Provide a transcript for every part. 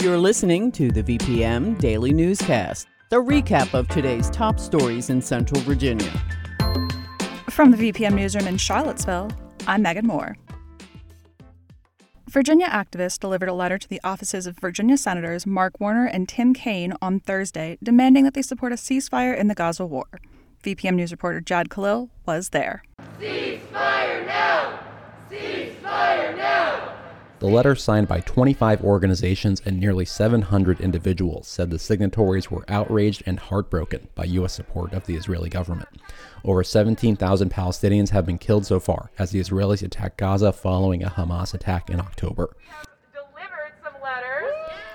You're listening to the VPM Daily Newscast, the recap of today's top stories in Central Virginia. From the VPM Newsroom in Charlottesville, I'm Megan Moore. Virginia activists delivered a letter to the offices of Virginia Senators Mark Warner and Tim Kaine on Thursday demanding that they support a ceasefire in the Gaza war. VPM News reporter Jad Khalil was there. Ceasefire now! Ceasefire now! The letter, signed by 25 organizations and nearly 700 individuals, said the signatories were outraged and heartbroken by U.S. support of the Israeli government. Over 17,000 Palestinians have been killed so far as the Israelis attack Gaza following a Hamas attack in October.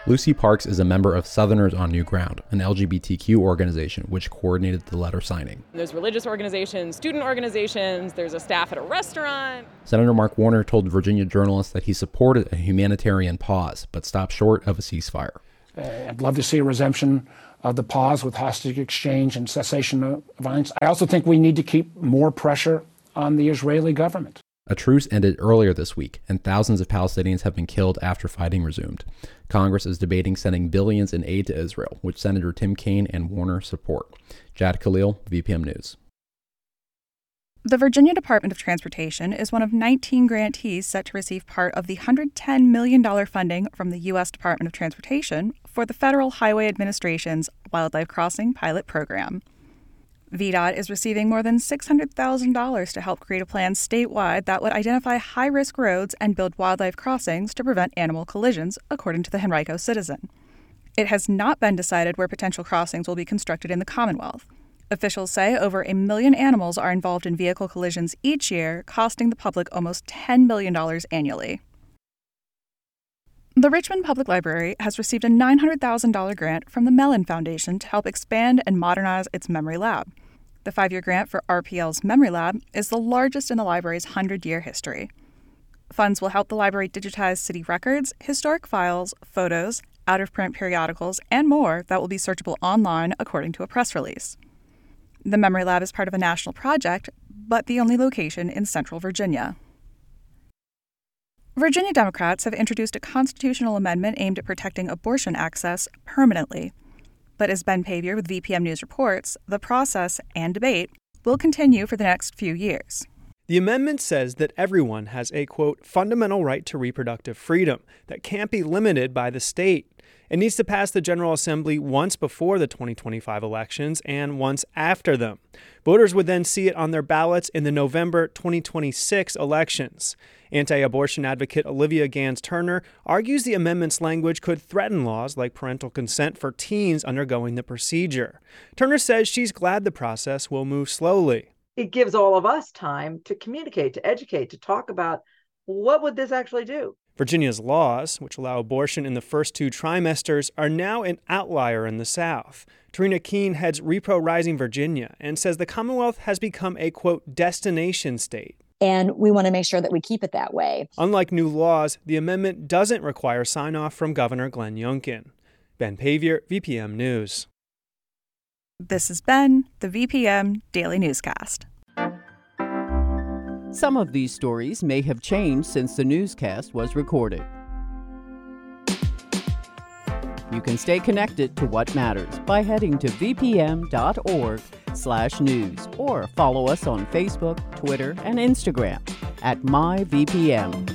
Lucy Parks is a member of Southerners on New Ground, an LGBTQ organization which coordinated the letter signing. There's religious organizations, student organizations, there's a staff at a restaurant. Senator Mark Warner told Virginia journalists that he supported a humanitarian pause, but stopped short of a ceasefire. Uh, I'd love to see a resumption of the pause with hostage exchange and cessation of violence. I also think we need to keep more pressure on the Israeli government. A truce ended earlier this week, and thousands of Palestinians have been killed after fighting resumed. Congress is debating sending billions in aid to Israel, which Senator Tim Kaine and Warner support. Jad Khalil, VPM News. The Virginia Department of Transportation is one of 19 grantees set to receive part of the $110 million funding from the U.S. Department of Transportation for the Federal Highway Administration's Wildlife Crossing Pilot Program. VDOT is receiving more than $600,000 to help create a plan statewide that would identify high risk roads and build wildlife crossings to prevent animal collisions, according to the Henrico Citizen. It has not been decided where potential crossings will be constructed in the Commonwealth. Officials say over a million animals are involved in vehicle collisions each year, costing the public almost $10 million annually. The Richmond Public Library has received a $900,000 grant from the Mellon Foundation to help expand and modernize its memory lab. The five year grant for RPL's Memory Lab is the largest in the library's 100 year history. Funds will help the library digitize city records, historic files, photos, out of print periodicals, and more that will be searchable online, according to a press release. The Memory Lab is part of a national project, but the only location in central Virginia. Virginia Democrats have introduced a constitutional amendment aimed at protecting abortion access permanently. But as Ben Paviour with VPM News reports, the process and debate will continue for the next few years. The amendment says that everyone has a quote fundamental right to reproductive freedom that can't be limited by the state. It needs to pass the General Assembly once before the 2025 elections and once after them. Voters would then see it on their ballots in the November 2026 elections. Anti abortion advocate Olivia Gans Turner argues the amendment's language could threaten laws like parental consent for teens undergoing the procedure. Turner says she's glad the process will move slowly. It gives all of us time to communicate, to educate, to talk about what would this actually do? Virginia's laws, which allow abortion in the first two trimesters, are now an outlier in the South. Tarina Keene heads Repro Rising Virginia and says the Commonwealth has become a quote destination state. And we want to make sure that we keep it that way. Unlike new laws, the amendment doesn't require sign off from Governor Glenn Youngkin. Ben Paviour, VPM News. This has been the VPM Daily Newscast. Some of these stories may have changed since the newscast was recorded. You can stay connected to what matters by heading to vpm.org/news or follow us on Facebook, Twitter, and Instagram at myvpm.